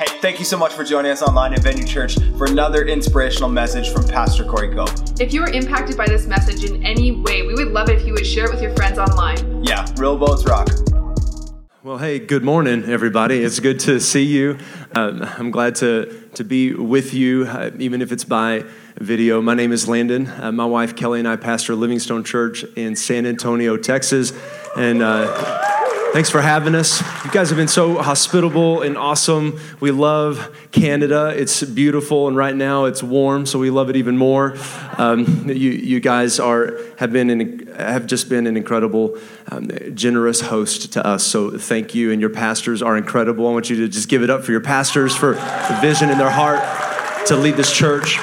Hey, thank you so much for joining us online at Venue Church for another inspirational message from Pastor Corey Cope. If you were impacted by this message in any way, we would love it if you would share it with your friends online. Yeah, real boats rock. Well, hey, good morning, everybody. It's good to see you. Um, I'm glad to, to be with you, uh, even if it's by video. My name is Landon. Uh, my wife Kelly and I pastor Livingstone Church in San Antonio, Texas. And uh, Thanks for having us. You guys have been so hospitable and awesome. We love Canada. It's beautiful, and right now it's warm, so we love it even more. Um, you, you guys are have been an, have just been an incredible, um, generous host to us. So thank you, and your pastors are incredible. I want you to just give it up for your pastors for the vision in their heart to lead this church.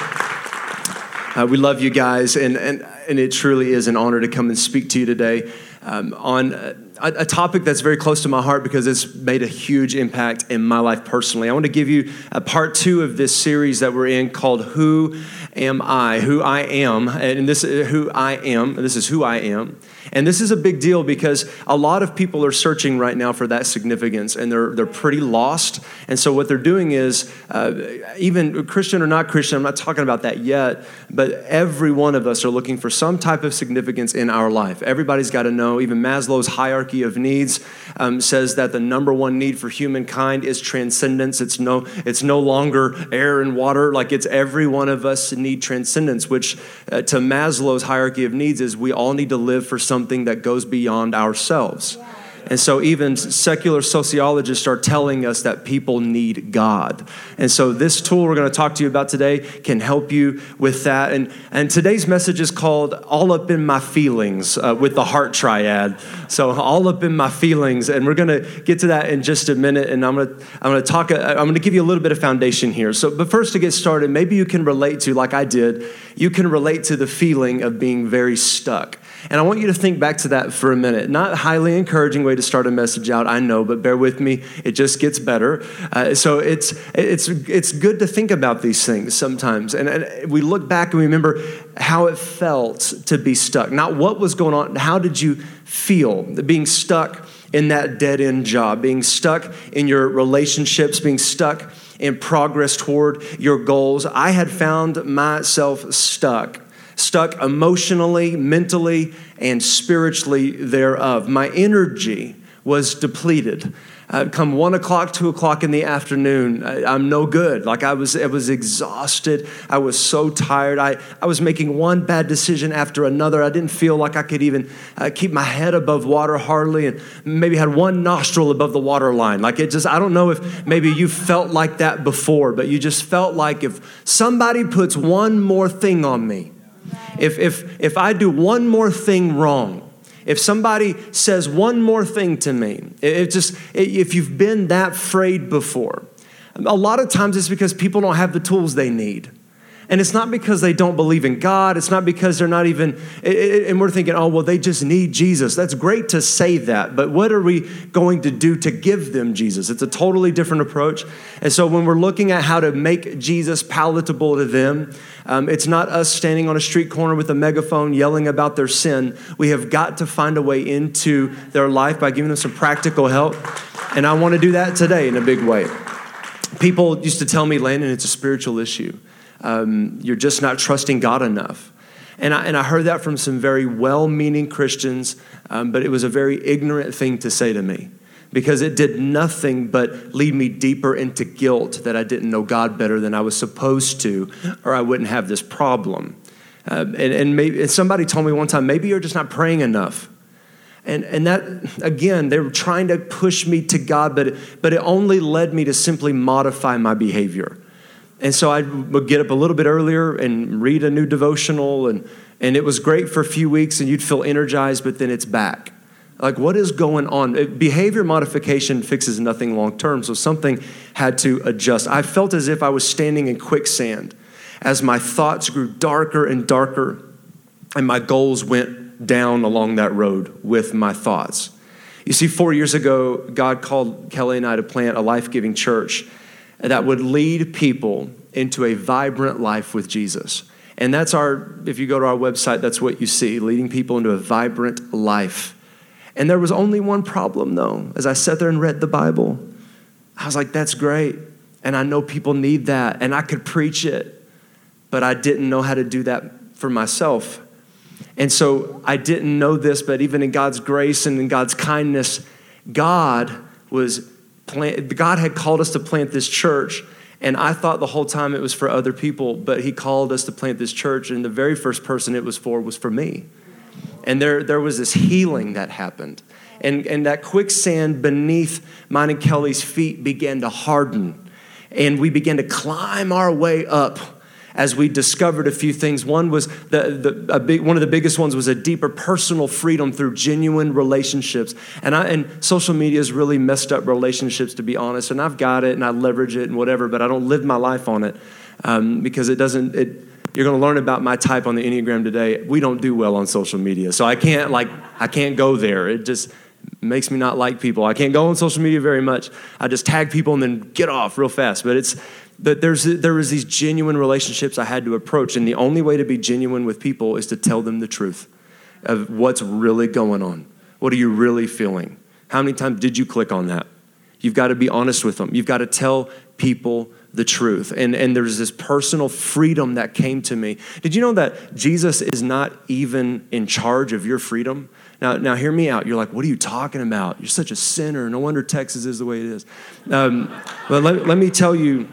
Uh, we love you guys, and, and, and it truly is an honor to come and speak to you today um, on. Uh, a, a, topic that's very close to my heart because it's made a huge impact in my life personally. I want to give you a part two of this series that we're in called Who Am I? Who I Am. And this is who I am. This is who I am. And this is a big deal because a lot of people are searching right now for that significance and they're, they're pretty lost. And so what they're doing is, uh, even Christian or not Christian, I'm not talking about that yet, but every one of us are looking for some type of significance in our life. Everybody's got to know, even Maslow's hierarchy of needs um, says that the number one need for humankind is transcendence. It's no, it's no longer air and water, like it's every one of us need transcendence, which uh, to Maslow's hierarchy of needs is we all need to live for something that goes beyond ourselves. And so, even secular sociologists are telling us that people need God. And so, this tool we're going to talk to you about today can help you with that. And, and today's message is called All Up in My Feelings uh, with the heart triad. So, All Up in My Feelings. And we're going to get to that in just a minute. And I'm going to, I'm going to talk, uh, I'm going to give you a little bit of foundation here. So, but first, to get started, maybe you can relate to, like I did, you can relate to the feeling of being very stuck. And I want you to think back to that for a minute. Not a highly encouraging way to start a message out, I know, but bear with me. It just gets better. Uh, so it's, it's, it's good to think about these things sometimes. And, and we look back and we remember how it felt to be stuck. Not what was going on, how did you feel being stuck in that dead end job, being stuck in your relationships, being stuck in progress toward your goals. I had found myself stuck stuck emotionally, mentally, and spiritually thereof. My energy was depleted. Uh, come one o'clock, two o'clock in the afternoon, I, am no good. Like I was, I was exhausted. I was so tired. I, I was making one bad decision after another. I didn't feel like I could even uh, keep my head above water hardly, and maybe had one nostril above the water line. Like it just, I don't know if maybe you felt like that before, but you just felt like if somebody puts one more thing on me, if, if, if I do one more thing wrong, if somebody says one more thing to me, it just, if you've been that frayed before, a lot of times it's because people don't have the tools they need. And it's not because they don't believe in God. It's not because they're not even, and we're thinking, oh, well, they just need Jesus. That's great to say that, but what are we going to do to give them Jesus? It's a totally different approach. And so when we're looking at how to make Jesus palatable to them, um, it's not us standing on a street corner with a megaphone yelling about their sin. We have got to find a way into their life by giving them some practical help. And I want to do that today in a big way. People used to tell me, Landon, it's a spiritual issue um, you're just not trusting God enough. And I, and I heard that from some very well meaning Christians, um, but it was a very ignorant thing to say to me because it did nothing but lead me deeper into guilt that I didn't know God better than I was supposed to, or I wouldn't have this problem. Uh, and, and, maybe and somebody told me one time, maybe you're just not praying enough. And, and that, again, they were trying to push me to God, but but it only led me to simply modify my behavior. And so I would get up a little bit earlier and read a new devotional, and, and it was great for a few weeks, and you'd feel energized, but then it's back. Like, what is going on? Behavior modification fixes nothing long term, so something had to adjust. I felt as if I was standing in quicksand as my thoughts grew darker and darker, and my goals went down along that road with my thoughts. You see, four years ago, God called Kelly and I to plant a life giving church that would lead people into a vibrant life with Jesus. And that's our, if you go to our website, that's what you see leading people into a vibrant life. And there was only one problem, though. As I sat there and read the Bible, I was like, that's great. And I know people need that, and I could preach it, but I didn't know how to do that for myself. And so I didn't know this, but even in God's grace and in God's kindness, God was plant, God had called us to plant this church. And I thought the whole time it was for other people, but he called us to plant this church, and the very first person it was for was for me. And there, there was this healing that happened. And, and that quicksand beneath mine and Kelly's feet began to harden. And we began to climb our way up as we discovered a few things. One was the, the big, one of the biggest ones was a deeper personal freedom through genuine relationships. And, I, and social media has really messed up relationships, to be honest. And I've got it and I leverage it and whatever, but I don't live my life on it um, because it doesn't. It, you're going to learn about my type on the Enneagram today. We don't do well on social media, so I can't like I can't go there. It just makes me not like people. I can't go on social media very much. I just tag people and then get off real fast. But it's there's there was these genuine relationships I had to approach, and the only way to be genuine with people is to tell them the truth of what's really going on. What are you really feeling? How many times did you click on that? You've got to be honest with them. You've got to tell people the truth. And, and there's this personal freedom that came to me. Did you know that Jesus is not even in charge of your freedom? Now, now hear me out. You're like, what are you talking about? You're such a sinner. No wonder Texas is the way it is. Um, but let, let me tell you,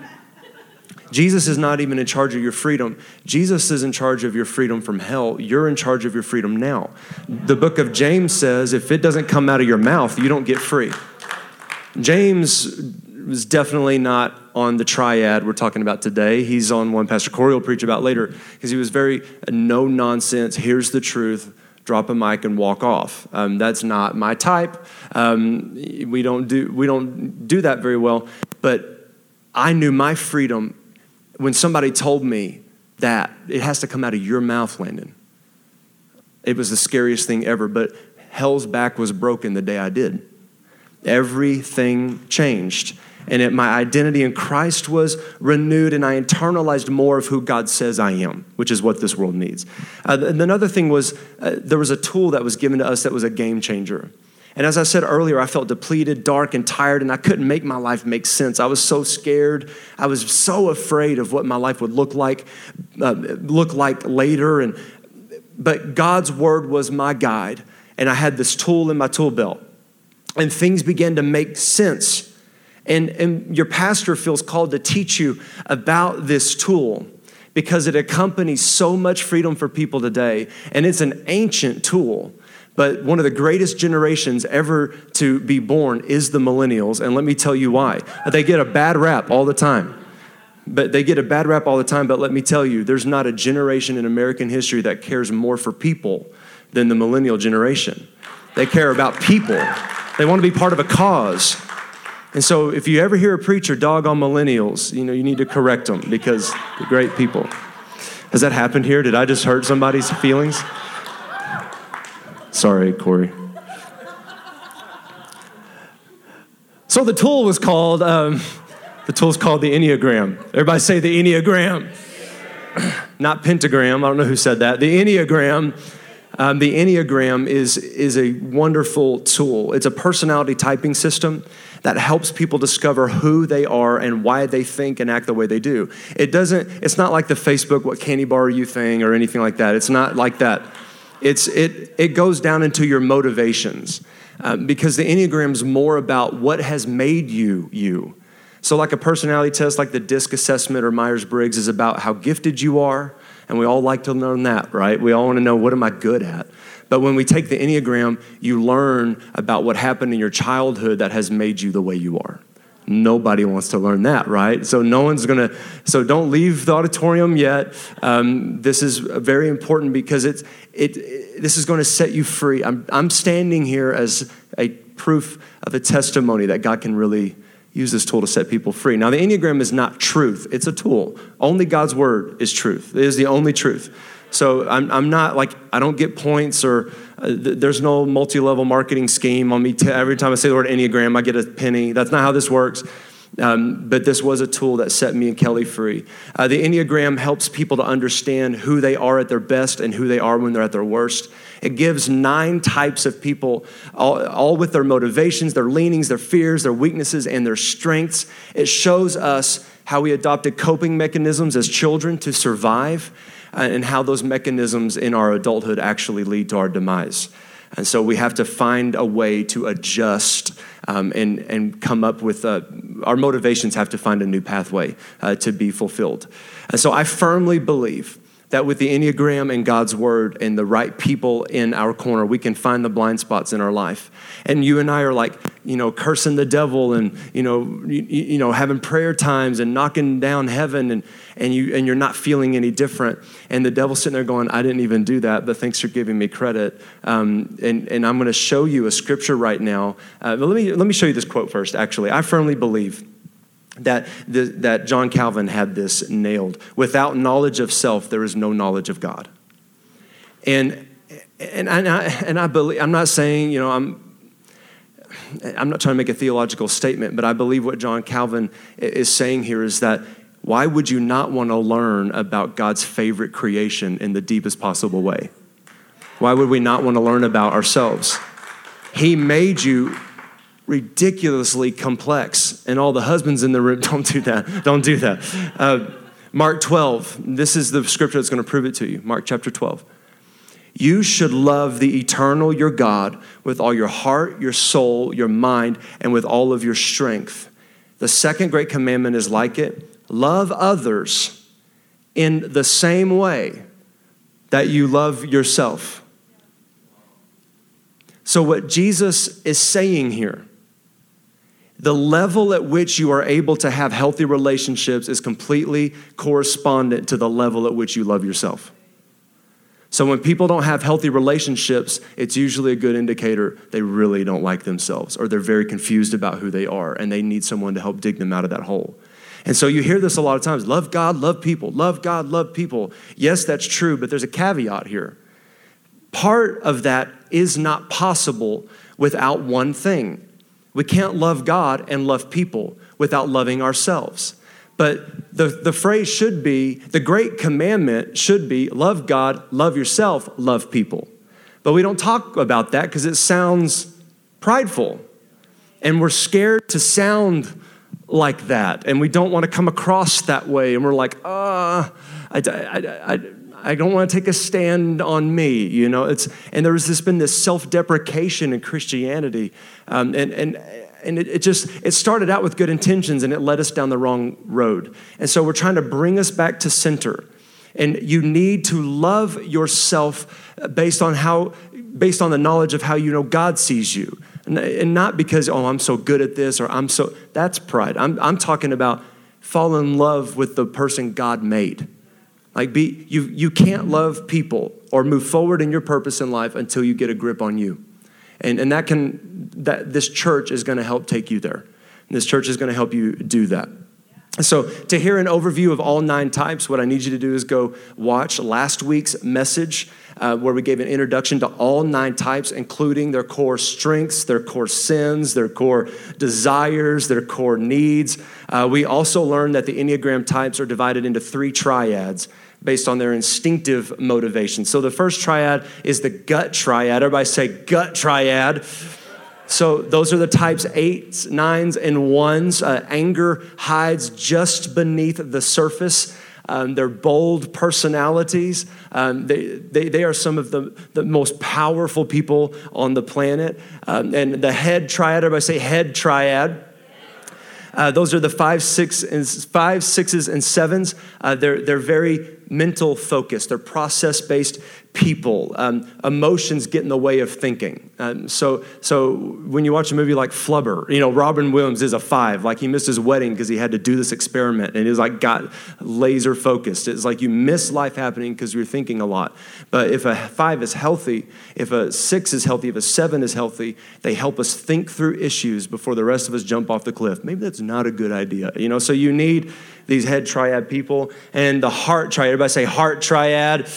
Jesus is not even in charge of your freedom. Jesus is in charge of your freedom from hell. You're in charge of your freedom now. The book of James says if it doesn't come out of your mouth, you don't get free. James was definitely not on the triad we're talking about today. He's on one Pastor Corey will preach about later because he was very no nonsense. Here's the truth. Drop a mic and walk off. Um, that's not my type. Um, we don't do we don't do that very well. But I knew my freedom when somebody told me that it has to come out of your mouth, Landon. It was the scariest thing ever. But hell's back was broken the day I did. Everything changed and it, my identity in Christ was renewed, and I internalized more of who God says I am, which is what this world needs. Uh, and another thing was uh, there was a tool that was given to us that was a game changer. And as I said earlier, I felt depleted, dark, and tired, and I couldn't make my life make sense. I was so scared. I was so afraid of what my life would look like, uh, look like later. And but God's word was my guide, and I had this tool in my tool belt, and things began to make sense and, and your pastor feels called to teach you about this tool because it accompanies so much freedom for people today. And it's an ancient tool. But one of the greatest generations ever to be born is the millennials. And let me tell you why. They get a bad rap all the time. But they get a bad rap all the time. But let me tell you, there's not a generation in American history that cares more for people than the millennial generation. They care about people, they want to be part of a cause. And so if you ever hear a preacher dog on millennials, you know, you need to correct them because they're great people. Has that happened here? Did I just hurt somebody's feelings? Sorry, Corey. So the tool was called, um, the tool's called the Enneagram. Everybody say the Enneagram. Not pentagram, I don't know who said that. The Enneagram um, the Enneagram is, is a wonderful tool. It's a personality typing system that helps people discover who they are and why they think and act the way they do. It doesn't, it's not like the Facebook, what candy bar are you thing or anything like that. It's not like that. It's, it, it goes down into your motivations um, because the Enneagram is more about what has made you you. So, like a personality test, like the DISC assessment or Myers Briggs, is about how gifted you are, and we all like to learn that, right? We all want to know what am I good at? But when we take the Enneagram, you learn about what happened in your childhood that has made you the way you are. Nobody wants to learn that, right? So no one's gonna. So don't leave the auditorium yet. Um, this is very important because it's it, it. This is going to set you free. I'm I'm standing here as a proof of a testimony that God can really use this tool to set people free. Now, the Enneagram is not truth, it's a tool. Only God's word is truth, it is the only truth. So I'm, I'm not like, I don't get points or uh, th- there's no multi level marketing scheme on me. T- every time I say the word Enneagram, I get a penny. That's not how this works. Um, but this was a tool that set me and Kelly free. Uh, the Enneagram helps people to understand who they are at their best and who they are when they're at their worst. It gives nine types of people, all, all with their motivations, their leanings, their fears, their weaknesses, and their strengths. It shows us how we adopted coping mechanisms as children to survive, and how those mechanisms in our adulthood actually lead to our demise. And so we have to find a way to adjust um, and, and come up with, uh, our motivations have to find a new pathway uh, to be fulfilled. And so I firmly believe that with the Enneagram and God's Word and the right people in our corner, we can find the blind spots in our life. And you and I are like, you know, cursing the devil and, you know, you, you know, having prayer times and knocking down heaven and, and, you, and you're not feeling any different. And the devil's sitting there going, I didn't even do that, but thanks for giving me credit. Um, and, and I'm going to show you a scripture right now. Uh, let, me, let me show you this quote first, actually. I firmly believe that, the, that John Calvin had this nailed. Without knowledge of self, there is no knowledge of God. And, and, and, I, and I believe, I'm not saying, you know, I'm, I'm not trying to make a theological statement, but I believe what John Calvin is saying here is that why would you not want to learn about God's favorite creation in the deepest possible way? Why would we not want to learn about ourselves? He made you ridiculously complex. And all the husbands in the room, don't do that. Don't do that. Uh, Mark 12, this is the scripture that's going to prove it to you. Mark chapter 12. You should love the eternal, your God, with all your heart, your soul, your mind, and with all of your strength. The second great commandment is like it love others in the same way that you love yourself. So, what Jesus is saying here the level at which you are able to have healthy relationships is completely correspondent to the level at which you love yourself. So when people don't have healthy relationships, it's usually a good indicator they really don't like themselves or they're very confused about who they are and they need someone to help dig them out of that hole. And so you hear this a lot of times love God, love people, love God, love people. Yes, that's true, but there's a caveat here. Part of that is not possible without one thing we can't love God and love people without loving ourselves. But the, the phrase should be the great commandment should be love God, love yourself, love people. But we don't talk about that because it sounds prideful. And we're scared to sound like that. And we don't want to come across that way. And we're like, ah, uh, I, I, I, I don't want to take a stand on me, you know. It's and there's this been this self-deprecation in Christianity, um, and and and it, it, just it started out with good intentions and it led us down the wrong road. And so we're trying to bring us back to center. And you need to love yourself based on how based on the knowledge of how you know God sees you. And, not because, oh, I'm so good at this or I'm so that's pride. I'm I'm talking about fall in love with the person God made. Like be you you can't love people or move forward in your purpose in life until you get a grip on you. And, and that can that this church is going to help take you there. And this church is going to help you do that. So, to hear an overview of all nine types, what I need you to do is go watch last week's message uh, where we gave an introduction to all nine types, including their core strengths, their core sins, their core desires, their core needs. Uh, we also learned that the Enneagram types are divided into three triads based on their instinctive motivation. So the first triad is the gut triad. Everybody say gut triad. So those are the types eights, nines, and ones. Uh, anger hides just beneath the surface. Um, they're bold personalities. Um, they, they, they, are some of the, the most powerful people on the planet. Um, and the head triad, everybody say head triad. Uh, those are the five, six, and five, sixes, and sevens. Uh, they're, they're very mental focused. They're process based people. Um, emotions get in the way of thinking. Um, so, so when you watch a movie like Flubber, you know, Robin Williams is a five. Like he missed his wedding because he had to do this experiment and he was like got laser focused. It's like you miss life happening because you're thinking a lot. But if a five is healthy, if a six is healthy, if a seven is healthy, they help us think through issues before the rest of us jump off the cliff. Maybe that's not a good idea. You know, so you need these head triad people and the heart triad. Everybody say heart triad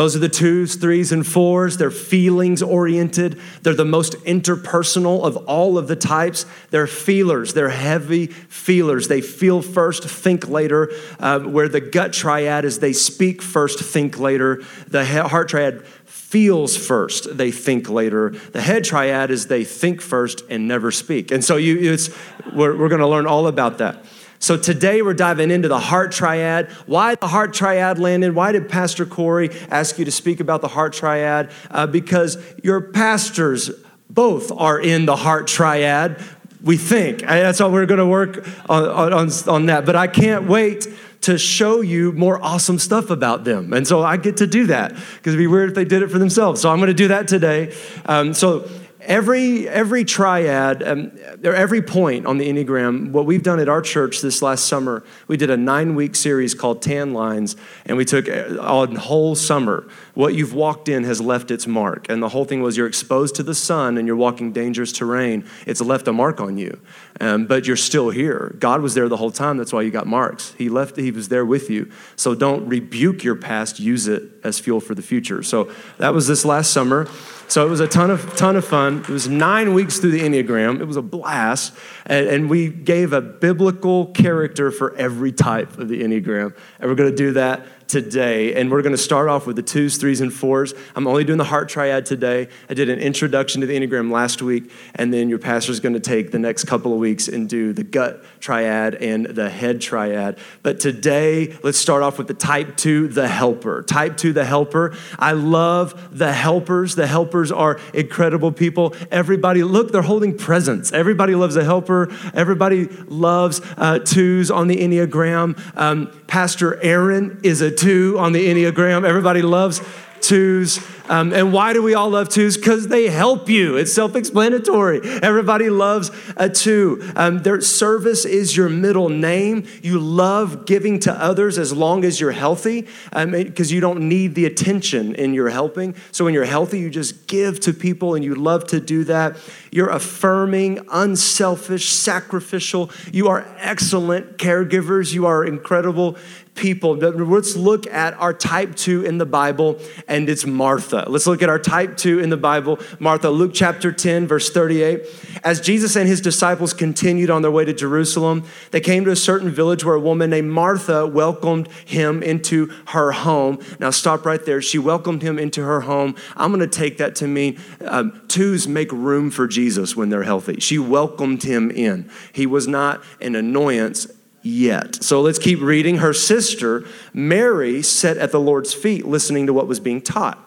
Those are the twos, threes, and fours. They're feelings oriented. They're the most interpersonal of all of the types. They're feelers. They're heavy feelers. They feel first, think later. Uh, where the gut triad is they speak first, think later. The heart triad feels first, they think later. The head triad is they think first and never speak. And so you, it's, we're, we're going to learn all about that. So today we're diving into the heart triad. Why the heart triad, Landon? Why did Pastor Corey ask you to speak about the heart triad? Uh, because your pastors both are in the heart triad. We think. That's all we're going to work on, on, on that. But I can't wait to show you more awesome stuff about them. And so I get to do that because it'd be weird if they did it for themselves. So I'm going to do that today. Um, so every every triad um, or every point on the enneagram what we've done at our church this last summer we did a nine week series called tan lines and we took a whole summer what you've walked in has left its mark. And the whole thing was you're exposed to the sun and you're walking dangerous terrain. It's left a mark on you. Um, but you're still here. God was there the whole time. That's why you got marks. He left he was there with you. So don't rebuke your past. Use it as fuel for the future. So that was this last summer. So it was a ton of, ton of fun. It was nine weeks through the Enneagram. It was a blast. And, and we gave a biblical character for every type of the Enneagram. And we're going to do that today. And we're going to start off with the twos, threes, and fours. I'm only doing the heart triad today. I did an introduction to the Enneagram last week. And then your pastor is going to take the next couple of weeks and do the gut triad and the head triad. But today, let's start off with the type two, the helper. Type two, the helper. I love the helpers. The helpers are incredible people. Everybody, look, they're holding presents. Everybody loves a helper. Everybody loves uh, twos on the Enneagram. Um, Pastor Aaron is a two on the Enneagram. Everybody loves twos. Um, and why do we all love twos? Because they help you. It's self explanatory. Everybody loves a two. Um, their service is your middle name. You love giving to others as long as you're healthy because um, you don't need the attention in your helping. So when you're healthy, you just give to people and you love to do that. You're affirming, unselfish, sacrificial. You are excellent caregivers. You are incredible people. Let's look at our type two in the Bible, and it's Martha. Let's look at our type two in the Bible, Martha. Luke chapter 10, verse 38. As Jesus and his disciples continued on their way to Jerusalem, they came to a certain village where a woman named Martha welcomed him into her home. Now, stop right there. She welcomed him into her home. I'm going to take that to mean um, twos make room for Jesus when they're healthy. She welcomed him in. He was not an annoyance yet. So let's keep reading. Her sister, Mary, sat at the Lord's feet listening to what was being taught.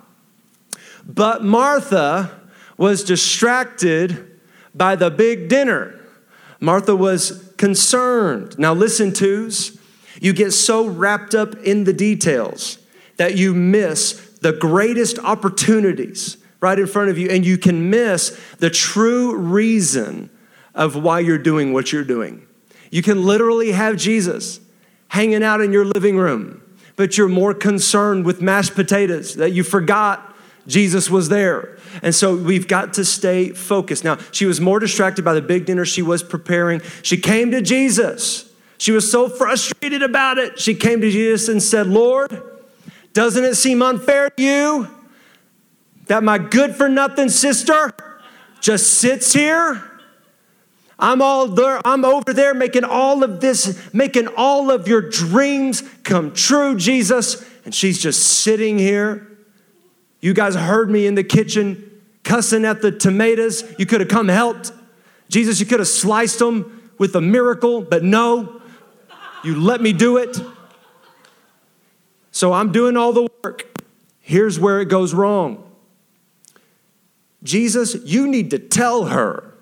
But Martha was distracted by the big dinner. Martha was concerned. Now, listen, twos. You get so wrapped up in the details that you miss the greatest opportunities right in front of you, and you can miss the true reason of why you're doing what you're doing. You can literally have Jesus hanging out in your living room, but you're more concerned with mashed potatoes that you forgot Jesus was there. And so we've got to stay focused. Now, she was more distracted by the big dinner she was preparing. She came to Jesus. She was so frustrated about it. She came to Jesus and said, Lord, doesn't it seem unfair to you that my good for nothing sister just sits here? I'm all there, I'm over there making all of this, making all of your dreams come true, Jesus. And she's just sitting here. You guys heard me in the kitchen cussing at the tomatoes. You could have come helped. Jesus, you could have sliced them with a miracle, but no, you let me do it. So I'm doing all the work. Here's where it goes wrong. Jesus, you need to tell her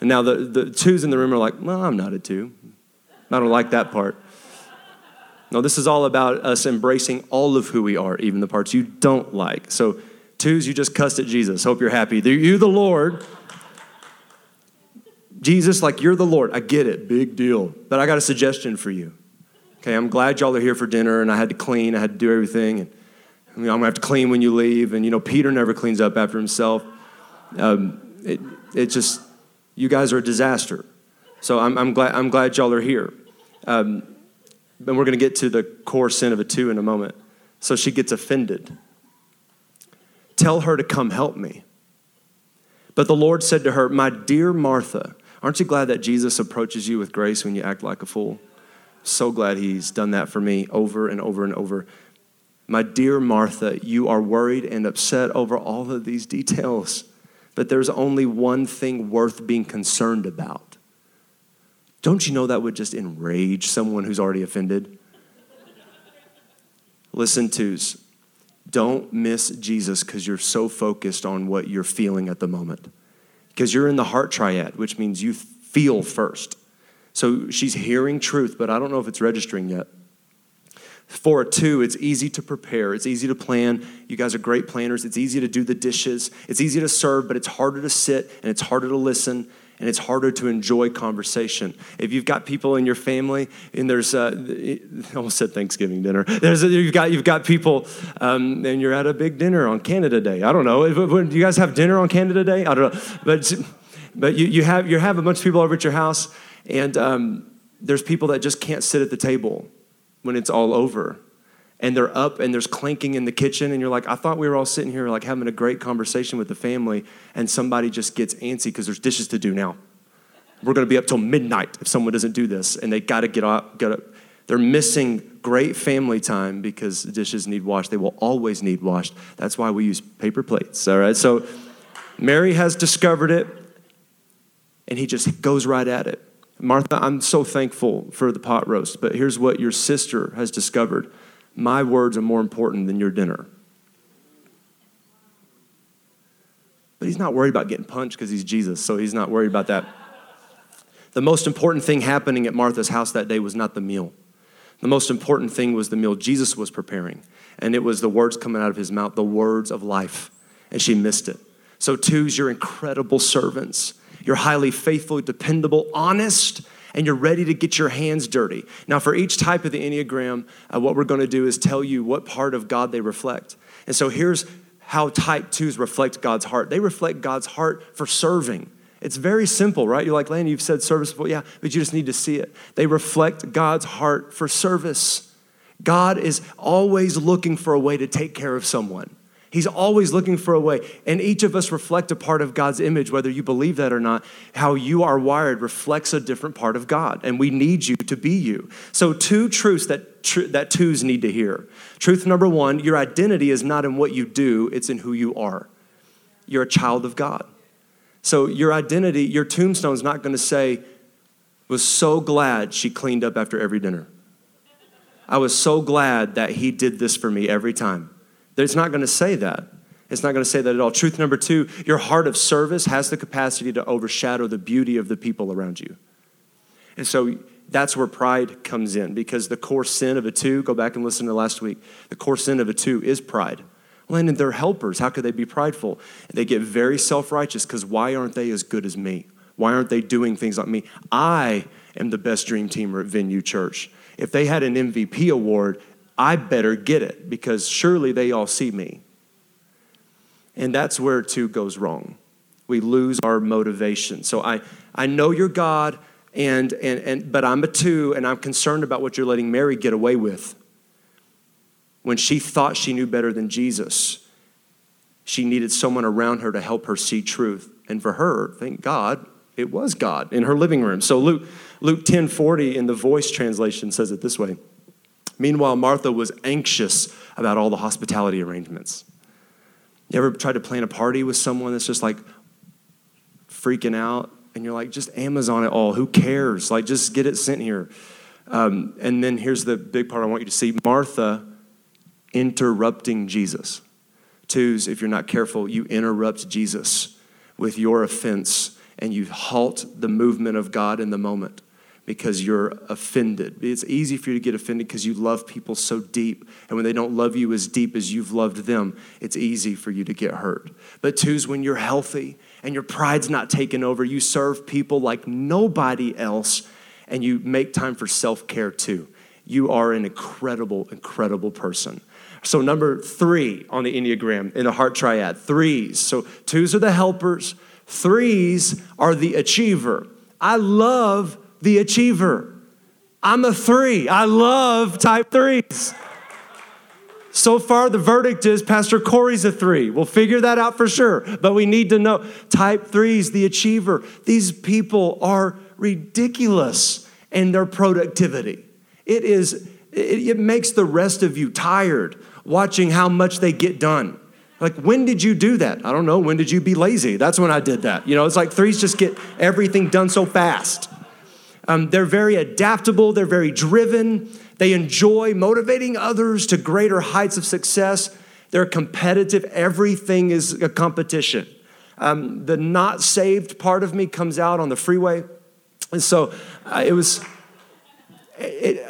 And now the, the twos in the room are like, well, I'm not a two. I don't like that part. No, this is all about us embracing all of who we are, even the parts you don't like. So, twos, you just cussed at Jesus. Hope you're happy. You, the Lord. Jesus, like you're the Lord. I get it. Big deal. But I got a suggestion for you. Okay, I'm glad y'all are here for dinner and I had to clean, I had to do everything. And you know, I'm gonna have to clean when you leave. And you know, Peter never cleans up after himself. Um, it, it just, you guys are a disaster. So I'm, I'm, glad, I'm glad y'all are here. Um, and we're going to get to the core sin of a two in a moment. So she gets offended. Tell her to come help me. But the Lord said to her, My dear Martha, aren't you glad that Jesus approaches you with grace when you act like a fool? So glad he's done that for me over and over and over. My dear Martha, you are worried and upset over all of these details, but there's only one thing worth being concerned about. Don't you know that would just enrage someone who's already offended? Listen, twos, don't miss Jesus because you're so focused on what you're feeling at the moment. Because you're in the heart triad, which means you feel first. So she's hearing truth, but I don't know if it's registering yet. For a two, it's easy to prepare. It's easy to plan. You guys are great planners. It's easy to do the dishes. It's easy to serve, but it's harder to sit and it's harder to listen and it's harder to enjoy conversation. If you've got people in your family, and there's, uh, almost said Thanksgiving dinner. There's, you've got you've got people, um, and you're at a big dinner on Canada Day. I don't know. Do you guys have dinner on Canada Day? I don't know, but but you, you have you have a bunch of people over at your house, and um, there's people that just can't sit at the table when it's all over. And they're up and there's clanking in the kitchen and you're like i thought we were all sitting here like having a great conversation with the family and somebody just gets antsy because there's dishes to do now. We're going to be up till midnight if someone doesn't do this and they got to get up get up they're missing great family time because dishes need washed. They will always need washed. That's why we use paper plates all right? So mary has discovered it and he just goes right at it martha i'm so thankful for the pot roast but here's what your sister has discovered my words are more important than your dinner. But he's not worried about getting punched because he's Jesus, so he's not worried about that. The most important thing happening at Martha's house that day was not the meal. The most important thing was the meal Jesus was preparing. And it was the words coming out of his mouth, the words of life. And she missed it. So, twos, you're incredible servants. You're highly faithful, dependable, honest, and you're ready to get your hands dirty. Now, for each type of the Enneagram, uh, what we're going to do is tell you what part of God they reflect. And so here's how type twos reflect God's heart they reflect God's heart for serving. It's very simple, right? You're like, Landon, you've said service before. Yeah, but you just need to see it. They reflect God's heart for service. God is always looking for a way to take care of someone. He's always looking for a way. And each of us reflect a part of God's image, whether you believe that or not. How you are wired reflects a different part of God, and we need you to be you. So, two truths that, tr- that twos need to hear. Truth number one your identity is not in what you do, it's in who you are. You're a child of God. So, your identity, your tombstone is not going to say, was so glad she cleaned up after every dinner. I was so glad that he did this for me every time. It's not going to say that. It's not going to say that at all. Truth number two your heart of service has the capacity to overshadow the beauty of the people around you. And so that's where pride comes in because the core sin of a two, go back and listen to last week, the core sin of a two is pride. Landon, they're helpers. How could they be prideful? They get very self righteous because why aren't they as good as me? Why aren't they doing things like me? I am the best dream teamer at Venue Church. If they had an MVP award, I better get it because surely they all see me. And that's where two goes wrong. We lose our motivation. So I, I know you're God, and, and, and, but I'm a two, and I'm concerned about what you're letting Mary get away with. When she thought she knew better than Jesus, she needed someone around her to help her see truth. And for her, thank God, it was God in her living room. So Luke, Luke 10 40 in the voice translation says it this way. Meanwhile, Martha was anxious about all the hospitality arrangements. You ever tried to plan a party with someone that's just like freaking out? And you're like, just Amazon it all. Who cares? Like, just get it sent here. Um, and then here's the big part I want you to see Martha interrupting Jesus. Twos, if you're not careful, you interrupt Jesus with your offense and you halt the movement of God in the moment because you're offended. It's easy for you to get offended because you love people so deep. And when they don't love you as deep as you've loved them, it's easy for you to get hurt. But two's when you're healthy and your pride's not taken over, you serve people like nobody else and you make time for self care too. You are an incredible, incredible person. So, number three on the Enneagram in the heart triad threes. So, twos are the helpers, threes are the achiever. I love the achiever. I'm a three. I love type threes. So far, the verdict is Pastor Corey's a three. We'll figure that out for sure, but we need to know. Type threes, the achiever, these people are ridiculous in their productivity. It is, it, it makes the rest of you tired watching how much they get done. Like, when did you do that? I don't know. When did you be lazy? That's when I did that. You know, it's like threes just get everything done so fast. Um, they're very adaptable, they're very driven, they enjoy motivating others to greater heights of success. They're competitive, everything is a competition. Um, the not saved part of me comes out on the freeway. And so uh, it was, it,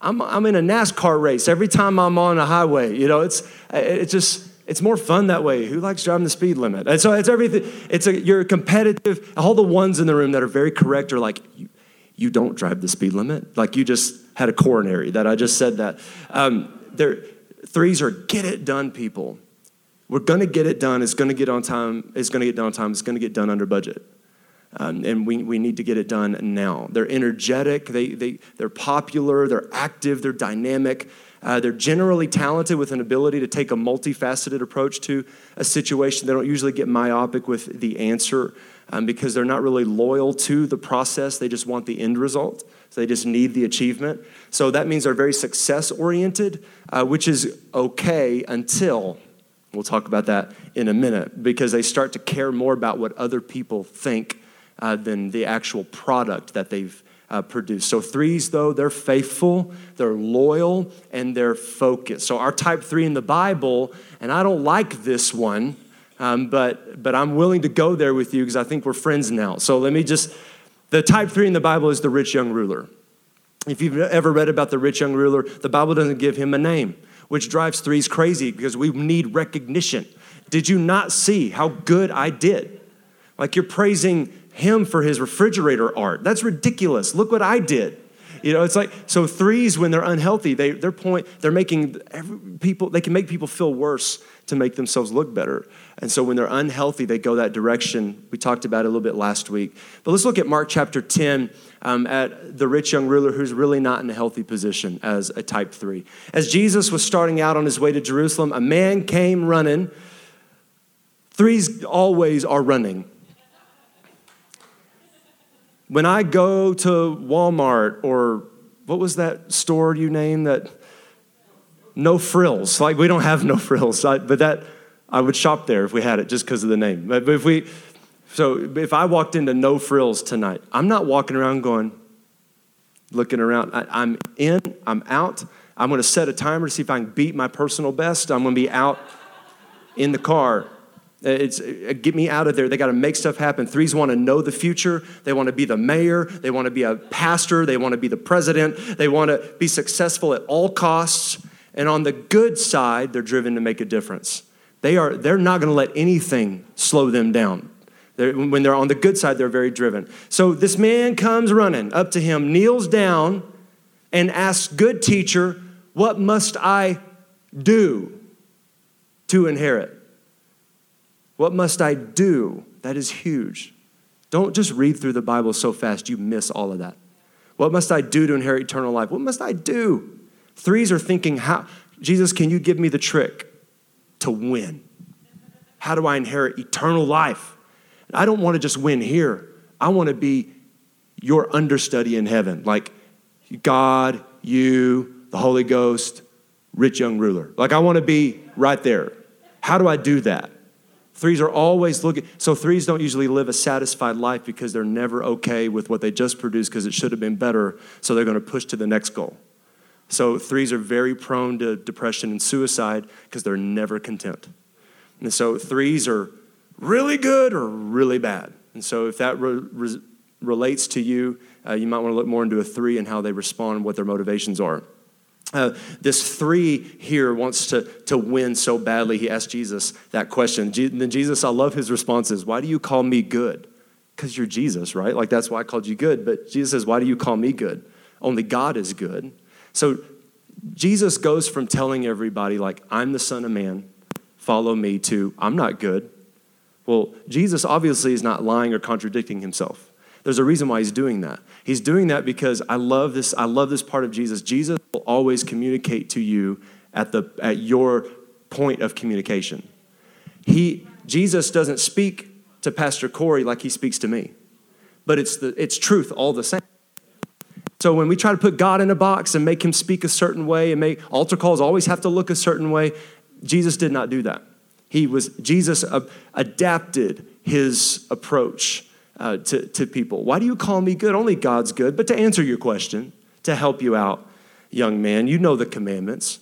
I'm, I'm in a NASCAR race every time I'm on a highway. You know, it's, it's just, it's more fun that way. Who likes driving the speed limit? And so it's everything. It's a, you're competitive. All the ones in the room that are very correct are like, you, you don't drive the speed limit. Like you just had a coronary that I just said that. Um, there, threes are get it done people. We're going to get it done. It's going to get on time. It's going to get done on time. It's going to get done under budget. Um, and we, we need to get it done now. They're energetic, they, they, they're popular, they're active, they're dynamic. Uh, they're generally talented with an ability to take a multifaceted approach to a situation. They don't usually get myopic with the answer um, because they're not really loyal to the process. They just want the end result. So they just need the achievement. So that means they're very success oriented, uh, which is okay until we'll talk about that in a minute because they start to care more about what other people think uh, than the actual product that they've uh, produce. So, threes, though, they're faithful, they're loyal, and they're focused. So, our type three in the Bible, and I don't like this one, um, but, but I'm willing to go there with you because I think we're friends now. So, let me just, the type three in the Bible is the rich young ruler. If you've ever read about the rich young ruler, the Bible doesn't give him a name, which drives threes crazy because we need recognition. Did you not see how good I did? Like you're praising him for his refrigerator art. That's ridiculous. Look what I did. You know, it's like so threes when they're unhealthy, they their point they're making every, people they can make people feel worse to make themselves look better. And so when they're unhealthy, they go that direction. We talked about it a little bit last week. But let's look at Mark chapter 10 um, at the rich young ruler who's really not in a healthy position as a type three. As Jesus was starting out on his way to Jerusalem, a man came running. Threes always are running. When I go to Walmart or what was that store you named that? No frills. Like we don't have no frills, but that I would shop there if we had it just because of the name. But if we, so if I walked into no frills tonight, I'm not walking around going, looking around. I, am in, I'm out. I'm going to set a timer to see if I can beat my personal best. I'm going to be out in the car it's uh, get me out of there. They got to make stuff happen. Threes want to know the future. They want to be the mayor. They want to be a pastor. They want to be the president. They want to be successful at all costs. And on the good side, they're driven to make a difference. They are they're not going to let anything slow them down. They're, when they're on the good side, they're very driven. So this man comes running up to him, kneels down, and asks, "Good teacher, what must I do to inherit?" What must I do? That is huge. Don't just read through the Bible so fast you miss all of that. What must I do to inherit eternal life? What must I do? Threes are thinking, how, Jesus, can you give me the trick to win? How do I inherit eternal life? I don't want to just win here. I want to be your understudy in heaven, like God, you, the Holy Ghost, rich young ruler. Like I want to be right there. How do I do that? Threes are always looking. So, threes don't usually live a satisfied life because they're never okay with what they just produced because it should have been better. So, they're going to push to the next goal. So, threes are very prone to depression and suicide because they're never content. And so, threes are really good or really bad. And so, if that re- re- relates to you, uh, you might want to look more into a three and how they respond and what their motivations are. Uh, this three here wants to, to win so badly. He asked Jesus that question. Je- then Jesus, I love his responses. Why do you call me good? Because you're Jesus, right? Like that's why I called you good. But Jesus says, Why do you call me good? Only God is good. So Jesus goes from telling everybody, like, I'm the Son of Man, follow me, to I'm not good. Well, Jesus obviously is not lying or contradicting himself. There's a reason why he's doing that. He's doing that because I love this, I love this part of Jesus. Jesus will always communicate to you at, the, at your point of communication. He, Jesus doesn't speak to Pastor Corey like he speaks to me, but it's, the, it's truth all the same. So when we try to put God in a box and make him speak a certain way and make altar calls always have to look a certain way, Jesus did not do that. He was Jesus adapted his approach uh, to, to people. Why do you call me good? Only God's good. But to answer your question, to help you out, young man, you know the commandments.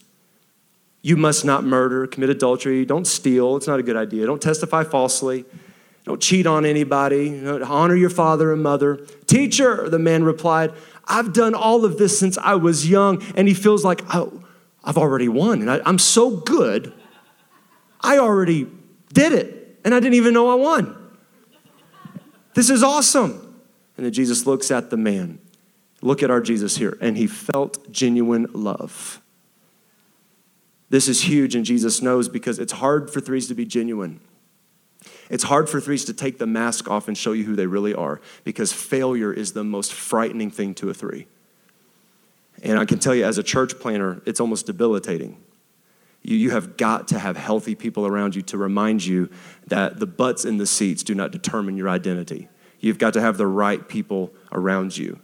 You must not murder, commit adultery, don't steal, it's not a good idea. Don't testify falsely, don't cheat on anybody, honor your father and mother. Teacher, the man replied, I've done all of this since I was young. And he feels like, oh, I've already won. And I, I'm so good, I already did it. And I didn't even know I won. This is awesome. And then Jesus looks at the man. Look at our Jesus here. And he felt genuine love. This is huge, and Jesus knows because it's hard for threes to be genuine. It's hard for threes to take the mask off and show you who they really are because failure is the most frightening thing to a three. And I can tell you, as a church planter, it's almost debilitating. You, you have got to have healthy people around you to remind you that the butts in the seats do not determine your identity. You've got to have the right people around you.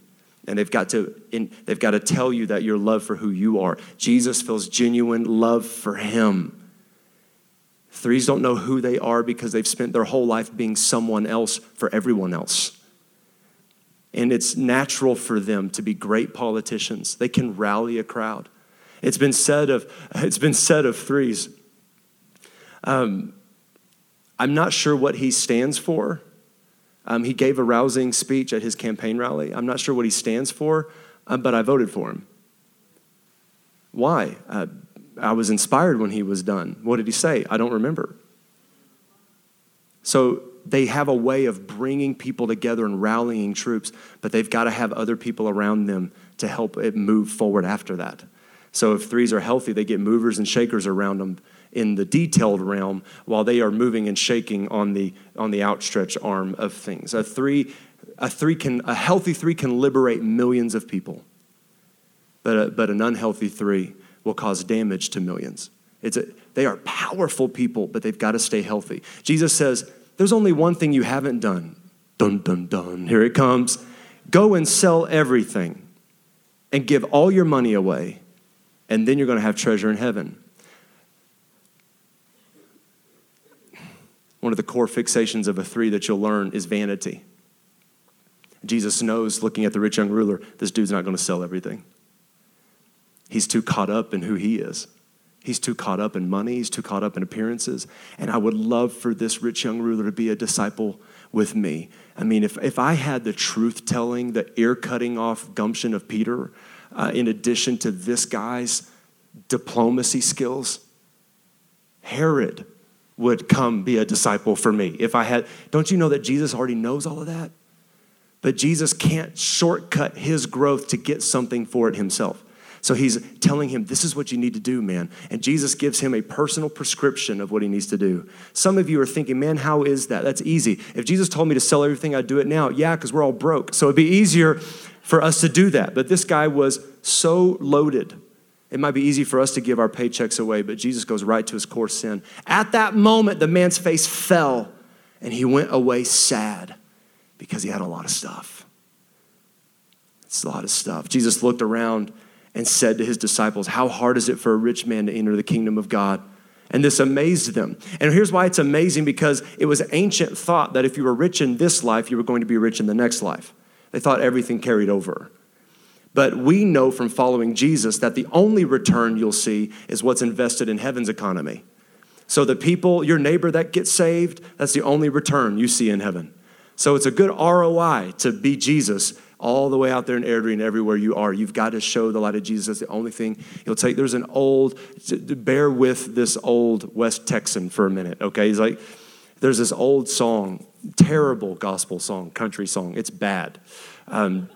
And they've got to, in, they've got to tell you that your love for who you are. Jesus feels genuine love for him. Threes don't know who they are because they've spent their whole life being someone else for everyone else. And it's natural for them to be great politicians. They can rally a crowd. It's been said of, it's been said of threes. Um, I'm not sure what he stands for. Um, he gave a rousing speech at his campaign rally. I'm not sure what he stands for, um, but I voted for him. Why? Uh, I was inspired when he was done. What did he say? I don't remember. So they have a way of bringing people together and rallying troops, but they've got to have other people around them to help it move forward after that. So if threes are healthy, they get movers and shakers around them in the detailed realm while they are moving and shaking on the on the outstretched arm of things. A three a three can a healthy three can liberate millions of people. But a, but an unhealthy three will cause damage to millions. It's a, they are powerful people, but they've got to stay healthy. Jesus says, There's only one thing you haven't done. Dun, dun, dun. Here it comes. Go and sell everything and give all your money away, and then you're going to have treasure in heaven. One of the core fixations of a three that you'll learn is vanity. Jesus knows, looking at the rich young ruler, this dude's not going to sell everything. He's too caught up in who he is. He's too caught up in money. He's too caught up in appearances. And I would love for this rich young ruler to be a disciple with me. I mean, if, if I had the truth telling, the ear cutting off gumption of Peter, uh, in addition to this guy's diplomacy skills, Herod would come be a disciple for me. If I had, don't you know that Jesus already knows all of that? But Jesus can't shortcut his growth to get something for it himself. So he's telling him, This is what you need to do, man. And Jesus gives him a personal prescription of what he needs to do. Some of you are thinking, Man, how is that? That's easy. If Jesus told me to sell everything, I'd do it now. Yeah, because we're all broke. So it'd be easier for us to do that. But this guy was so loaded. It might be easy for us to give our paychecks away, but Jesus goes right to his core sin. At that moment, the man's face fell and he went away sad because he had a lot of stuff. It's a lot of stuff. Jesus looked around and said to his disciples, How hard is it for a rich man to enter the kingdom of God? And this amazed them. And here's why it's amazing because it was ancient thought that if you were rich in this life, you were going to be rich in the next life. They thought everything carried over. But we know from following Jesus that the only return you'll see is what's invested in heaven's economy. So the people, your neighbor that gets saved, that's the only return you see in heaven. So it's a good ROI to be Jesus all the way out there in Airdrie everywhere you are. You've got to show the light of Jesus. That's the only thing you'll take. There's an old, bear with this old West Texan for a minute, okay? He's like, there's this old song, terrible gospel song, country song. It's bad. Um,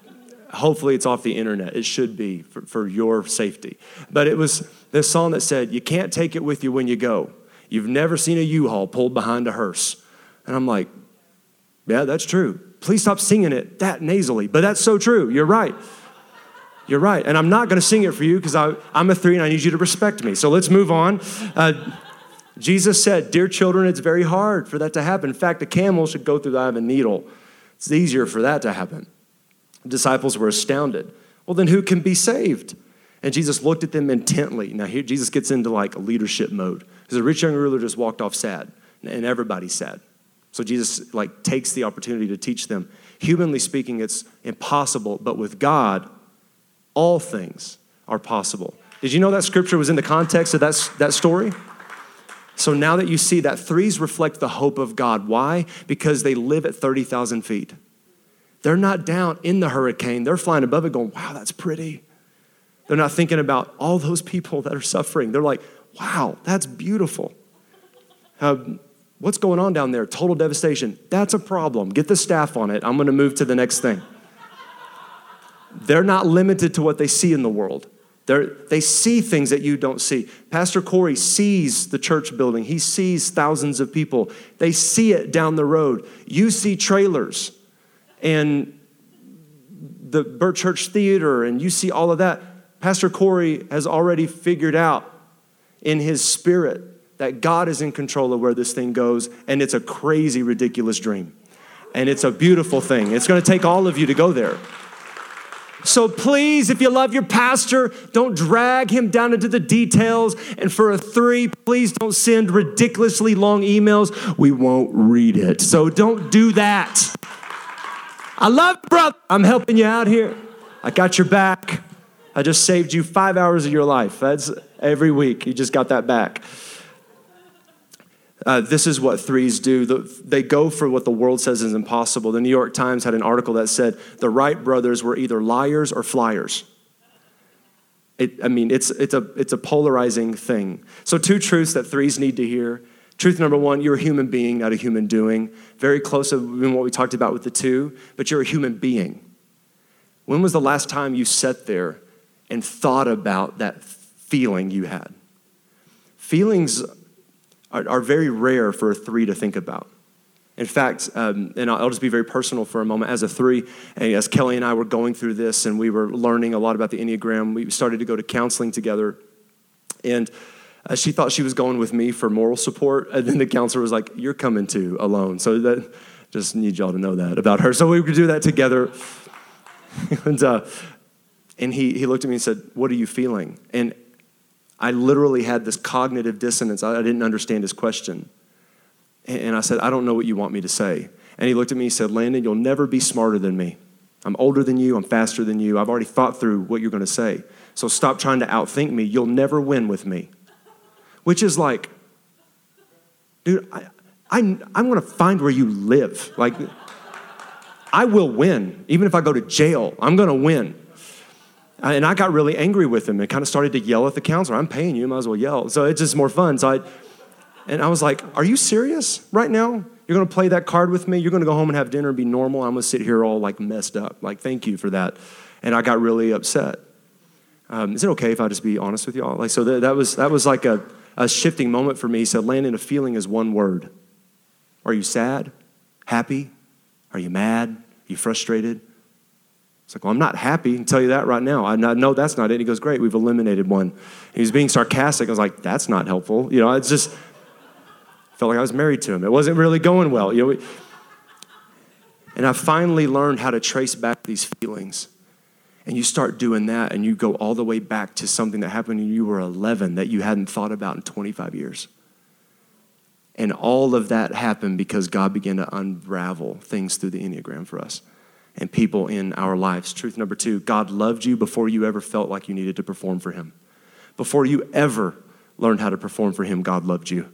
hopefully it's off the internet. It should be for, for your safety. But it was this song that said, You can't take it with you when you go. You've never seen a U Haul pulled behind a hearse. And I'm like, Yeah, that's true Please stop singing it that nasally. But that's so true. You're right. You're right. And I'm not going to sing it for you because I'm a three and I need you to respect me. So let's move on. Uh, Jesus said, Dear children, it's very hard for that to happen. In fact, a camel should go through the eye of a needle. It's easier for that to happen. The disciples were astounded. Well, then who can be saved? And Jesus looked at them intently. Now, here Jesus gets into like a leadership mode because the rich young ruler just walked off sad, and everybody's sad. So Jesus like takes the opportunity to teach them. Humanly speaking, it's impossible, but with God, all things are possible. Did you know that scripture was in the context of that, that story? So now that you see that, threes reflect the hope of God. Why? Because they live at 30,000 feet. They're not down in the hurricane, they're flying above it going, wow, that's pretty. They're not thinking about all those people that are suffering. They're like, wow, that's beautiful. Uh, what's going on down there? Total devastation. That's a problem. Get the staff on it. I'm going to move to the next thing. They're not limited to what they see in the world. They're, they see things that you don't see. Pastor Corey sees the church building, he sees thousands of people. They see it down the road. You see trailers and the Burt Church Theater, and you see all of that. Pastor Corey has already figured out in his spirit that God is in control of where this thing goes, and it's a crazy, ridiculous dream. And it's a beautiful thing. It's gonna take all of you to go there. So please, if you love your pastor, don't drag him down into the details. And for a three, please don't send ridiculously long emails. We won't read it. So don't do that. I love you, brother. I'm helping you out here. I got your back. I just saved you five hours of your life. That's every week. You just got that back. Uh, this is what threes do. The, they go for what the world says is impossible. The New York Times had an article that said the Wright brothers were either liars or flyers. It, I mean, it's, it's, a, it's a polarizing thing. So, two truths that threes need to hear. Truth number one, you're a human being, not a human doing. Very close to what we talked about with the two, but you're a human being. When was the last time you sat there and thought about that feeling you had? Feelings are, are very rare for a three to think about. In fact, um, and I'll just be very personal for a moment. As a three, as Kelly and I were going through this and we were learning a lot about the Enneagram, we started to go to counseling together. And uh, she thought she was going with me for moral support. And then the counselor was like, You're coming too alone. So that just need y'all to know that about her. So we could do that together. and uh, and he, he looked at me and said, What are you feeling? And I literally had this cognitive dissonance. I, didn't understand his question. And I said, I don't know what you want me to say. And he looked at me and said, Landon, you'll never be smarter than me. I'm older than you, I'm faster than you. I've already thought through what you're going to say. So stop trying to outthink me. You'll never win with me. Which is like, dude, I, I, I'm going to find where you live. Like, I will win. Even if I go to jail, I'm going to win. And I got really angry with him and kind of started to yell at the counselor. I'm paying you, might as well yell. So it's just more fun. So I, and I was like, Are you serious right now? You're gonna play that card with me? You're gonna go home and have dinner and be normal? I'm gonna sit here all like messed up. Like, thank you for that. And I got really upset. Um, is it okay if I just be honest with y'all? Like, so that, that was that was like a, a shifting moment for me. He said, a feeling is one word. Are you sad? Happy? Are you mad? Are you frustrated? It's like, well, I'm not happy. I can tell you that right now. I know that's not it. He goes, great, we've eliminated one. He was being sarcastic. I was like, that's not helpful. You know, it's just felt like I was married to him. It wasn't really going well. You know, and I finally learned how to trace back these feelings. And you start doing that, and you go all the way back to something that happened when you were 11 that you hadn't thought about in 25 years. And all of that happened because God began to unravel things through the Enneagram for us and people in our lives. Truth number two God loved you before you ever felt like you needed to perform for Him. Before you ever learned how to perform for Him, God loved you.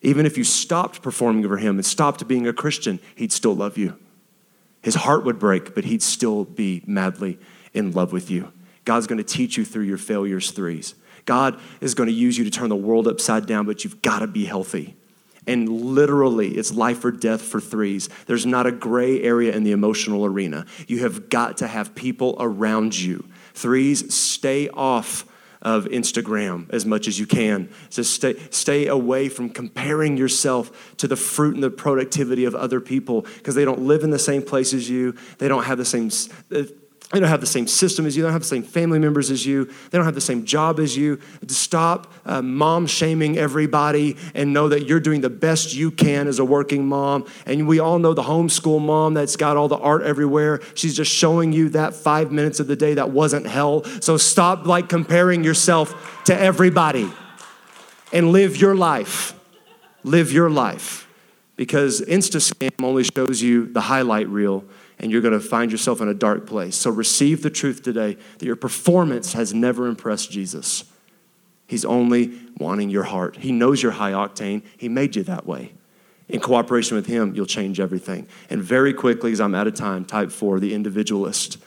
Even if you stopped performing for Him and stopped being a Christian, He'd still love you. His heart would break, but He'd still be madly in love with you. God's going to teach you through your failures, threes. God is going to use you to turn the world upside down, but you've got to be healthy. And literally, it's life or death for threes. There's not a gray area in the emotional arena. You have got to have people around you. Threes, stay off of Instagram as much as you can. So stay, stay away from comparing yourself to the fruit and the productivity of other people because they don't live in the same place as you. They don't have the same uh, they don't have the same system as you. They don't have the same family members as you. They don't have the same job as you. Stop uh, mom shaming everybody and know that you're doing the best you can as a working mom. And we all know the homeschool mom that's got all the art everywhere. She's just showing you that five minutes of the day that wasn't hell. So stop like comparing yourself to everybody and live your life. Live your life. Because Instascam only shows you the highlight reel and you're going to find yourself in a dark place. So receive the truth today that your performance has never impressed Jesus. He's only wanting your heart. He knows you're high octane, He made you that way. In cooperation with Him, you'll change everything. And very quickly, as I'm out of time, type four, the individualist.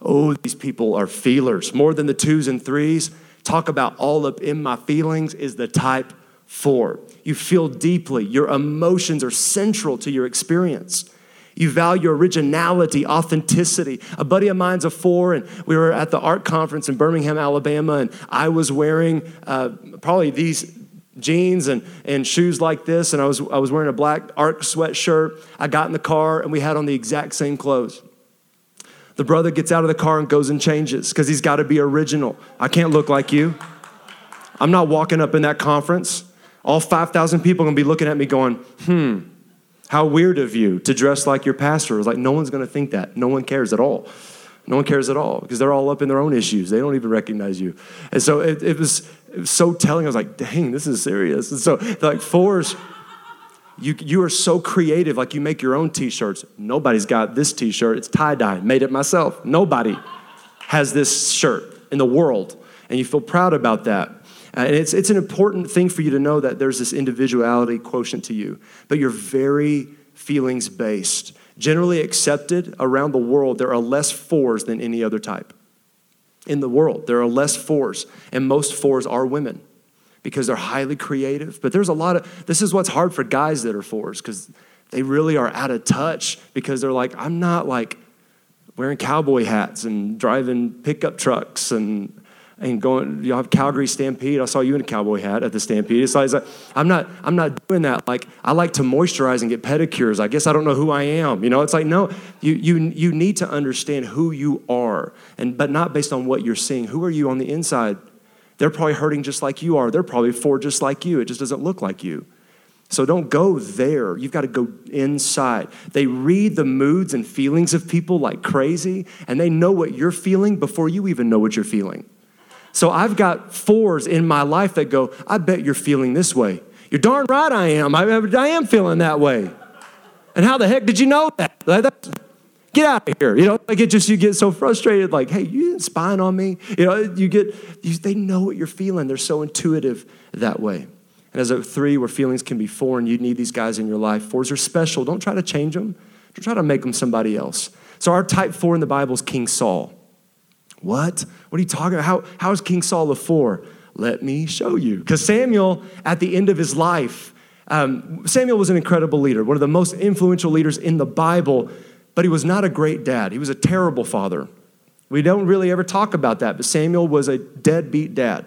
Oh, these people are feelers. More than the twos and threes. Talk about all up in my feelings is the type four. You feel deeply, your emotions are central to your experience. You value originality, authenticity. A buddy of mine's a four, and we were at the art conference in Birmingham, Alabama, and I was wearing uh, probably these jeans and, and shoes like this, and I was, I was wearing a black art sweatshirt. I got in the car, and we had on the exact same clothes. The brother gets out of the car and goes and changes because he's got to be original. I can't look like you. I'm not walking up in that conference. All 5,000 people are going to be looking at me going, hmm, how weird of you to dress like your pastor. It like, no one's going to think that. No one cares at all. No one cares at all because they're all up in their own issues. They don't even recognize you. And so it, it, was, it was so telling. I was like, dang, this is serious. And so, like, fours, you, you are so creative. Like, you make your own t shirts. Nobody's got this t shirt. It's tie dye, made it myself. Nobody has this shirt in the world. And you feel proud about that. Uh, and it's, it's an important thing for you to know that there's this individuality quotient to you, but you're very feelings based. Generally accepted around the world, there are less fours than any other type. In the world, there are less fours, and most fours are women because they're highly creative. But there's a lot of, this is what's hard for guys that are fours because they really are out of touch because they're like, I'm not like wearing cowboy hats and driving pickup trucks and and going, you have Calgary Stampede. I saw you in a cowboy hat at the Stampede. It's like, I'm not, I'm not doing that. Like, I like to moisturize and get pedicures. I guess I don't know who I am. You know, it's like, no, you, you, you need to understand who you are, and, but not based on what you're seeing. Who are you on the inside? They're probably hurting just like you are. They're probably four just like you. It just doesn't look like you. So don't go there. You've got to go inside. They read the moods and feelings of people like crazy, and they know what you're feeling before you even know what you're feeling. So I've got fours in my life that go, I bet you're feeling this way. You're darn right I am. I, I am feeling that way. And how the heck did you know that? get out of here. You know, like it just, you get so frustrated, like, hey, you spying on me? You know, you get, you, they know what you're feeling. They're so intuitive that way. And as a three, where feelings can be foreign, you need these guys in your life. Fours are special. Don't try to change them, don't try to make them somebody else. So our type four in the Bible is King Saul. What? What are you talking about? How, how is King Saul a four? Let me show you. Because Samuel, at the end of his life, um, Samuel was an incredible leader, one of the most influential leaders in the Bible, but he was not a great dad. He was a terrible father. We don't really ever talk about that, but Samuel was a deadbeat dad.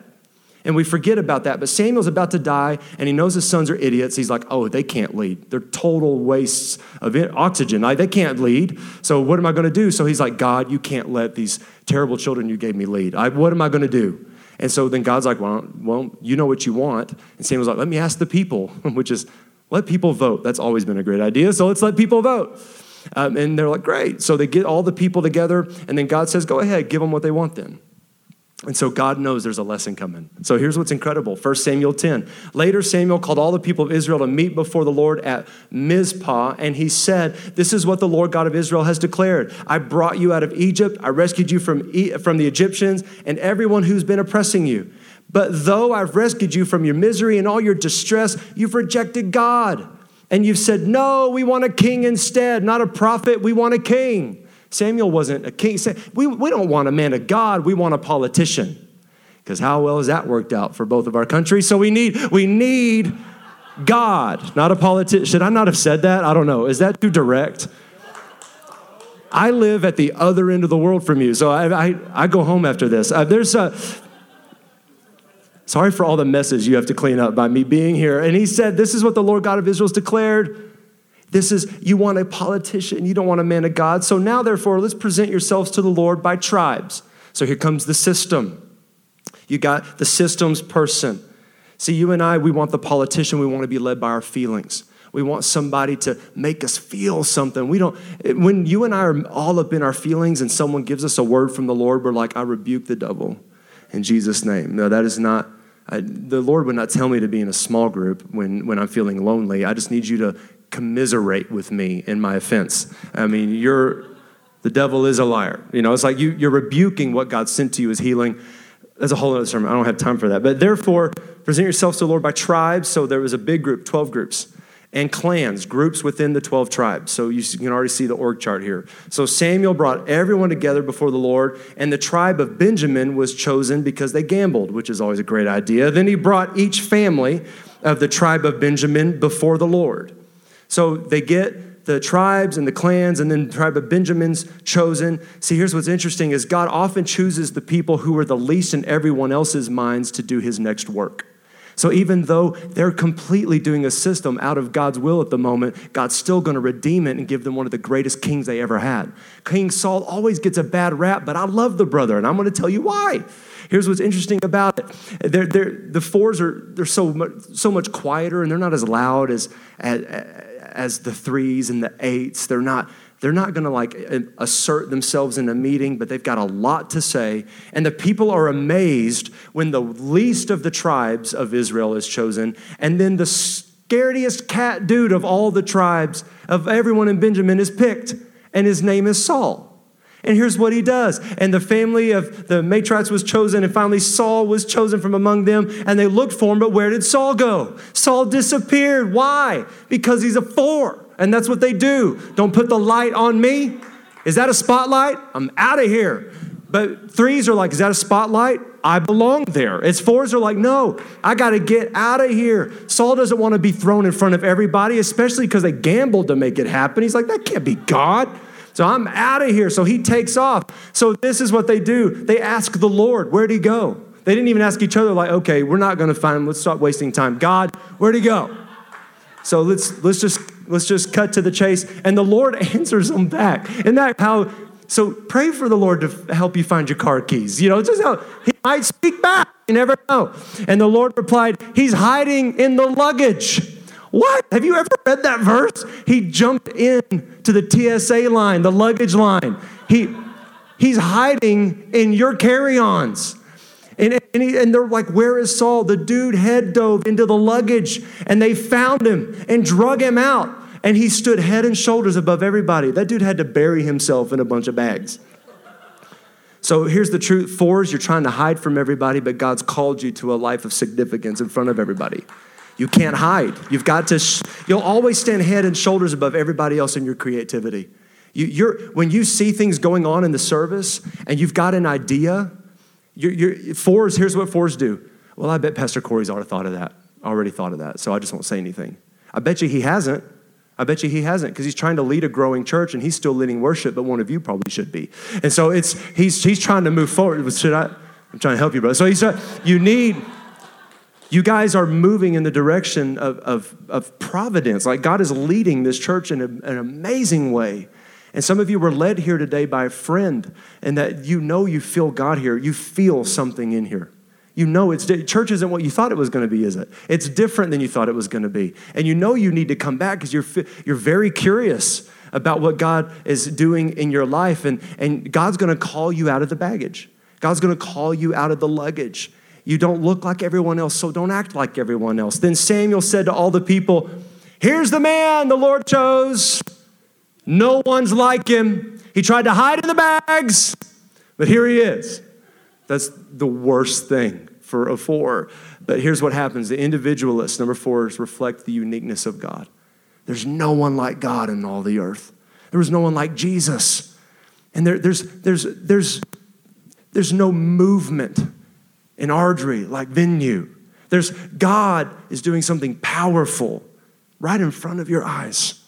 And we forget about that. But Samuel's about to die, and he knows his sons are idiots. He's like, oh, they can't lead. They're total wastes of oxygen. Like, they can't lead. So what am I going to do? So he's like, God, you can't let these terrible children you gave me lead. I, what am I going to do? And so then God's like, well, well, you know what you want. And Samuel's like, let me ask the people, which is, let people vote. That's always been a great idea. So let's let people vote. Um, and they're like, great. So they get all the people together, and then God says, go ahead, give them what they want then. And so God knows there's a lesson coming. So here's what's incredible 1 Samuel 10. Later, Samuel called all the people of Israel to meet before the Lord at Mizpah, and he said, This is what the Lord God of Israel has declared I brought you out of Egypt, I rescued you from, from the Egyptians and everyone who's been oppressing you. But though I've rescued you from your misery and all your distress, you've rejected God. And you've said, No, we want a king instead, not a prophet, we want a king. Samuel wasn't a king. We, we don't want a man of God, we want a politician. Because how well has that worked out for both of our countries? So we need, we need God, not a politician. Should I not have said that? I don't know. Is that too direct? I live at the other end of the world from you, so I, I, I go home after this. Uh, there's a, Sorry for all the messes you have to clean up by me being here. And he said, This is what the Lord God of Israel has declared. This is, you want a politician, you don't want a man of God. So now, therefore, let's present yourselves to the Lord by tribes. So here comes the system. You got the systems person. See, you and I, we want the politician, we want to be led by our feelings. We want somebody to make us feel something. We don't, when you and I are all up in our feelings and someone gives us a word from the Lord, we're like, I rebuke the devil in Jesus' name. No, that is not, I, the Lord would not tell me to be in a small group when, when I'm feeling lonely. I just need you to commiserate with me in my offense. I mean, you're, the devil is a liar. You know, it's like you, you're rebuking what God sent to you as healing. That's a whole other sermon. I don't have time for that. But therefore, present yourselves to the Lord by tribes. So there was a big group, 12 groups and clans, groups within the 12 tribes. So you can already see the org chart here. So Samuel brought everyone together before the Lord, and the tribe of Benjamin was chosen because they gambled, which is always a great idea. Then he brought each family of the tribe of Benjamin before the Lord. So they get the tribes and the clans and then the tribe of Benjamin's chosen. See, here's what's interesting is God often chooses the people who are the least in everyone else's minds to do his next work. So even though they're completely doing a system out of God's will at the moment, God's still going to redeem it and give them one of the greatest kings they ever had. King Saul always gets a bad rap, but I love the brother, and I'm going to tell you why. Here's what's interesting about it. They're, they're, the fours are they're so much, so much quieter, and they're not as loud as, as, as the threes and the eights. They're not they're not going to like assert themselves in a meeting, but they've got a lot to say. And the people are amazed when the least of the tribes of Israel is chosen. And then the scariest cat dude of all the tribes, of everyone in Benjamin, is picked. And his name is Saul. And here's what he does. And the family of the matriarchs was chosen, and finally Saul was chosen from among them, and they looked for him, but where did Saul go? Saul disappeared. Why? Because he's a four. And that's what they do. Don't put the light on me. Is that a spotlight? I'm out of here. But threes are like, is that a spotlight? I belong there. It's fours are like, no, I got to get out of here. Saul doesn't want to be thrown in front of everybody, especially because they gambled to make it happen. He's like, that can't be God. So I'm out of here. So he takes off. So this is what they do they ask the Lord, where'd he go? They didn't even ask each other, like, okay, we're not going to find him. Let's stop wasting time. God, where'd he go? So let's, let's, just, let's just cut to the chase. And the Lord answers them back. Isn't that how? So pray for the Lord to help you find your car keys. You know, just how he might speak back. You never know. And the Lord replied, He's hiding in the luggage. What? Have you ever read that verse? He jumped in to the TSA line, the luggage line. He, he's hiding in your carry ons. And, and, he, and, they're like, Where is Saul? The dude head dove into the luggage and they found him and drug him out. And he stood head and shoulders above everybody. That dude had to bury himself in a bunch of bags. So here's the truth fours, you're trying to hide from everybody, but God's called you to a life of significance in front of everybody. You can't hide. You've got to, sh- you'll always stand head and shoulders above everybody else in your creativity. You, you're, when you see things going on in the service and you've got an idea, you're, you're, fours, here's what fours do. Well, I bet Pastor Corey's already thought of that, already thought of that, so I just won't say anything. I bet you he hasn't. I bet you he hasn't because he's trying to lead a growing church and he's still leading worship, but one of you probably should be. And so it's he's he's trying to move forward. Should I? I'm trying to help you, brother. So he's you need you guys are moving in the direction of, of, of providence. Like God is leading this church in a, an amazing way. And some of you were led here today by a friend, and that you know you feel God here. You feel something in here. You know it's church isn't what you thought it was going to be, is it? It's different than you thought it was going to be. And you know you need to come back because you're, you're very curious about what God is doing in your life. And, and God's going to call you out of the baggage, God's going to call you out of the luggage. You don't look like everyone else, so don't act like everyone else. Then Samuel said to all the people, Here's the man the Lord chose. No one's like him. He tried to hide in the bags, but here he is. That's the worst thing for a four. But here's what happens the individualists, number four, reflect the uniqueness of God. There's no one like God in all the earth. There was no one like Jesus. And there, there's, there's, there's, there's no movement in Airdrie like venue. There's God is doing something powerful right in front of your eyes.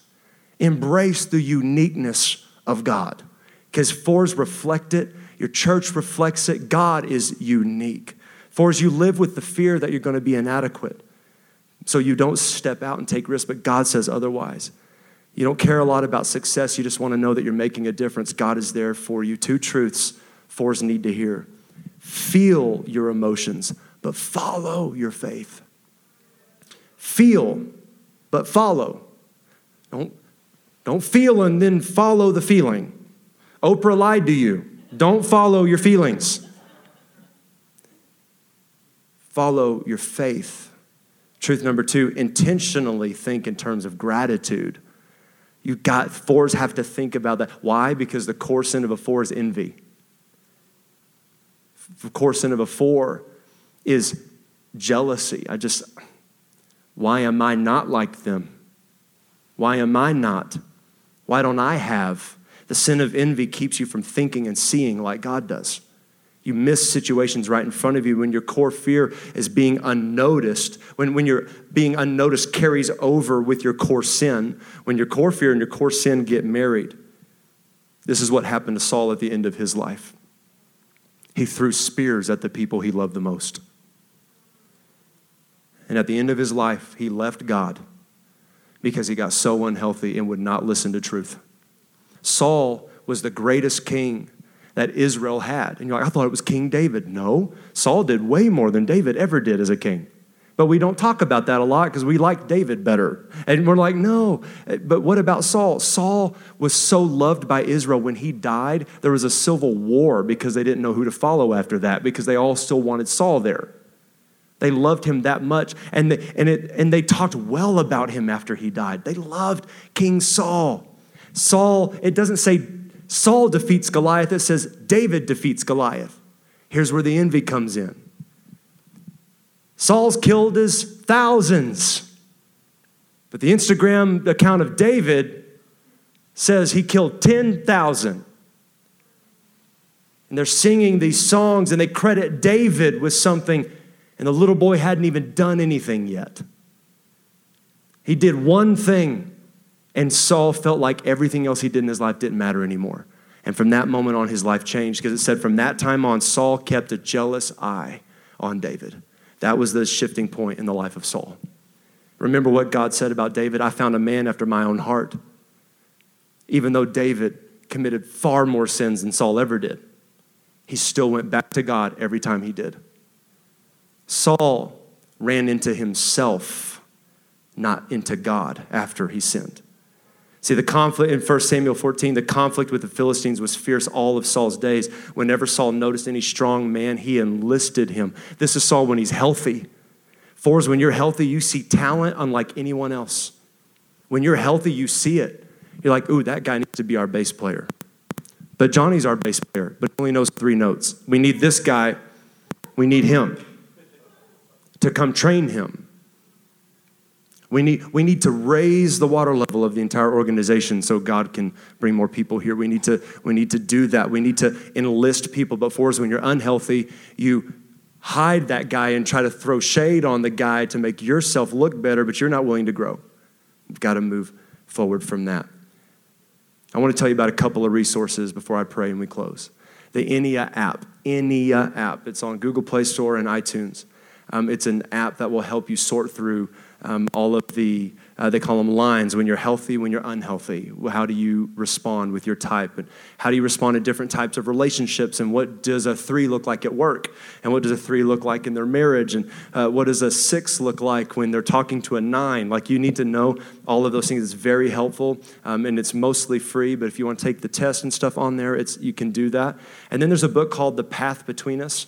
Embrace the uniqueness of God because fours reflect it, your church reflects it. God is unique. Fours, you live with the fear that you're going to be inadequate. So you don't step out and take risks, but God says otherwise. You don't care a lot about success, you just want to know that you're making a difference. God is there for you. Two truths fours need to hear feel your emotions, but follow your faith. Feel, but follow. Don't, don't feel and then follow the feeling. Oprah lied to you. Don't follow your feelings. Follow your faith. Truth number two, intentionally think in terms of gratitude. You got fours have to think about that. Why? Because the core sin of a four is envy. Core sin of a four is jealousy. I just, why am I not like them? Why am I not? Why don't I have? The sin of envy keeps you from thinking and seeing like God does. You miss situations right in front of you when your core fear is being unnoticed, when, when your being unnoticed carries over with your core sin, when your core fear and your core sin get married. This is what happened to Saul at the end of his life. He threw spears at the people he loved the most. And at the end of his life, he left God because he got so unhealthy and would not listen to truth. Saul was the greatest king that Israel had. And you're like, I thought it was King David. No, Saul did way more than David ever did as a king. But we don't talk about that a lot because we like David better. And we're like, no. But what about Saul? Saul was so loved by Israel. When he died, there was a civil war because they didn't know who to follow after that because they all still wanted Saul there. They loved him that much. And they, and, it, and they talked well about him after he died. They loved King Saul. Saul, it doesn't say Saul defeats Goliath, it says David defeats Goliath. Here's where the envy comes in. Saul's killed his thousands, but the Instagram account of David says he killed 10,000. And they're singing these songs and they credit David with something, and the little boy hadn't even done anything yet. He did one thing and Saul felt like everything else he did in his life didn't matter anymore. And from that moment on, his life changed because it said from that time on, Saul kept a jealous eye on David. That was the shifting point in the life of Saul. Remember what God said about David I found a man after my own heart. Even though David committed far more sins than Saul ever did, he still went back to God every time he did. Saul ran into himself, not into God after he sinned. See, the conflict in 1 Samuel 14, the conflict with the Philistines was fierce all of Saul's days. Whenever Saul noticed any strong man, he enlisted him. This is Saul when he's healthy. Fours, when you're healthy, you see talent unlike anyone else. When you're healthy, you see it. You're like, ooh, that guy needs to be our bass player. But Johnny's our bass player, but only knows three notes. We need this guy, we need him to come train him. We need, we need to raise the water level of the entire organization so God can bring more people here. We need to, we need to do that. We need to enlist people. But for us, when you're unhealthy, you hide that guy and try to throw shade on the guy to make yourself look better, but you're not willing to grow. You've got to move forward from that. I want to tell you about a couple of resources before I pray and we close. The Ennea app, Ennea app. It's on Google Play Store and iTunes. Um, it's an app that will help you sort through um, all of the, uh, they call them lines, when you're healthy, when you're unhealthy. How do you respond with your type? And how do you respond to different types of relationships? And what does a three look like at work? And what does a three look like in their marriage? And uh, what does a six look like when they're talking to a nine? Like you need to know all of those things. It's very helpful um, and it's mostly free, but if you want to take the test and stuff on there, it's, you can do that. And then there's a book called The Path Between Us.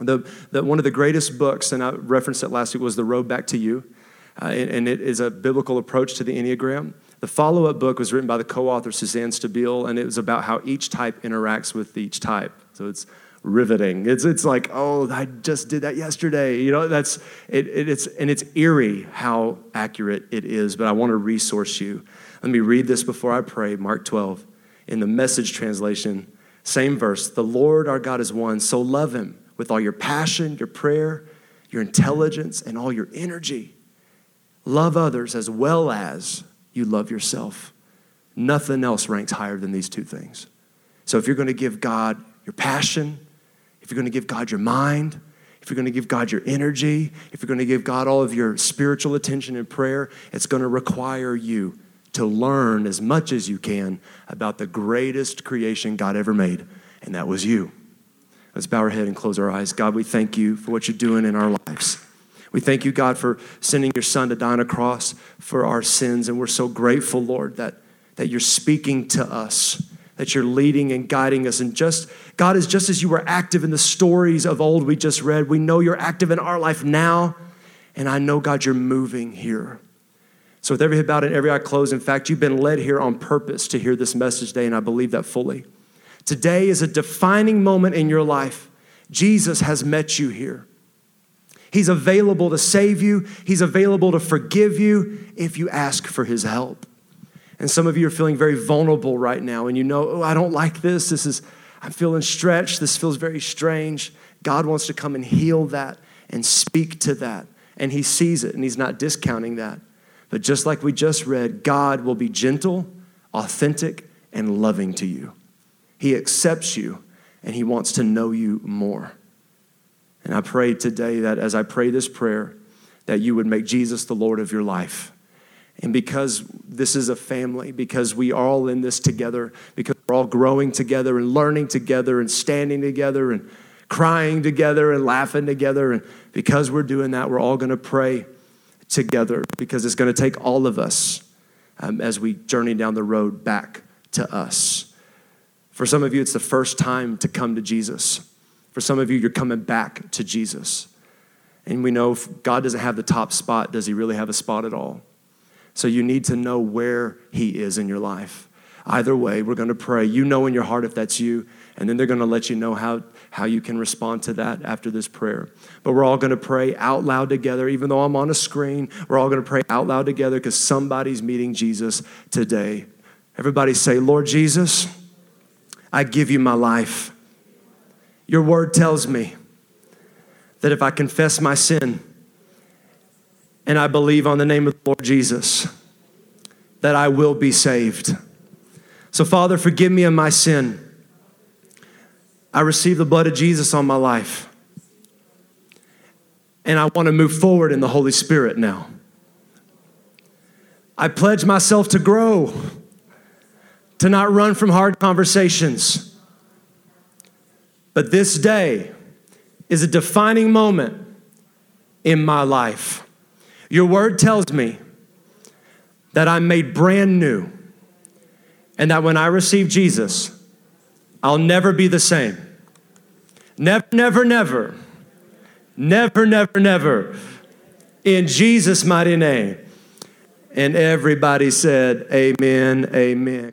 The, the, one of the greatest books, and I referenced it last week, was The Road Back to You uh, and, it is a biblical approach to the Enneagram. The follow up book was written by the co author Suzanne Stabile, and it was about how each type interacts with each type. So it's riveting. It's, it's like, oh, I just did that yesterday. You know, that's, it, it, it's, and it's eerie how accurate it is, but I want to resource you. Let me read this before I pray, Mark 12, in the message translation, same verse. The Lord our God is one, so love him with all your passion, your prayer, your intelligence, and all your energy. Love others as well as you love yourself. Nothing else ranks higher than these two things. So if you're going to give God your passion, if you're going to give God your mind, if you're going to give God your energy, if you're going to give God all of your spiritual attention and prayer, it's going to require you to learn as much as you can about the greatest creation God ever made, and that was you. Let's bow our head and close our eyes. God, we thank you for what you're doing in our lives. We thank you, God, for sending your son to die on a cross for our sins. And we're so grateful, Lord, that, that you're speaking to us, that you're leading and guiding us. And just, God, is just as you were active in the stories of old we just read, we know you're active in our life now. And I know, God, you're moving here. So, with every head bowed and every eye closed, in fact, you've been led here on purpose to hear this message today, and I believe that fully. Today is a defining moment in your life. Jesus has met you here. He's available to save you, He's available to forgive you if you ask for His help. And some of you are feeling very vulnerable right now, and you know, oh, I don't like this. This is, I'm feeling stretched. This feels very strange. God wants to come and heal that and speak to that. And He sees it, and He's not discounting that. But just like we just read, God will be gentle, authentic, and loving to you. He accepts you, and He wants to know you more. And I pray today that as I pray this prayer, that you would make Jesus the Lord of your life. And because this is a family, because we are all in this together, because we're all growing together and learning together and standing together and crying together and laughing together, and because we're doing that, we're all going to pray together because it's going to take all of us um, as we journey down the road back to us. For some of you, it's the first time to come to Jesus. For some of you, you're coming back to Jesus. And we know if God doesn't have the top spot, does he really have a spot at all? So you need to know where he is in your life. Either way, we're going to pray. You know in your heart if that's you, and then they're going to let you know how, how you can respond to that after this prayer. But we're all going to pray out loud together, even though I'm on a screen. We're all going to pray out loud together because somebody's meeting Jesus today. Everybody say, Lord Jesus, I give you my life. Your word tells me that if I confess my sin and I believe on the name of the Lord Jesus, that I will be saved. So, Father, forgive me of my sin. I receive the blood of Jesus on my life. And I want to move forward in the Holy Spirit now. I pledge myself to grow, to not run from hard conversations but this day is a defining moment in my life. Your word tells me that I'm made brand new and that when I receive Jesus, I'll never be the same. Never, never, never. Never, never, never. In Jesus' mighty name. And everybody said, Amen, amen.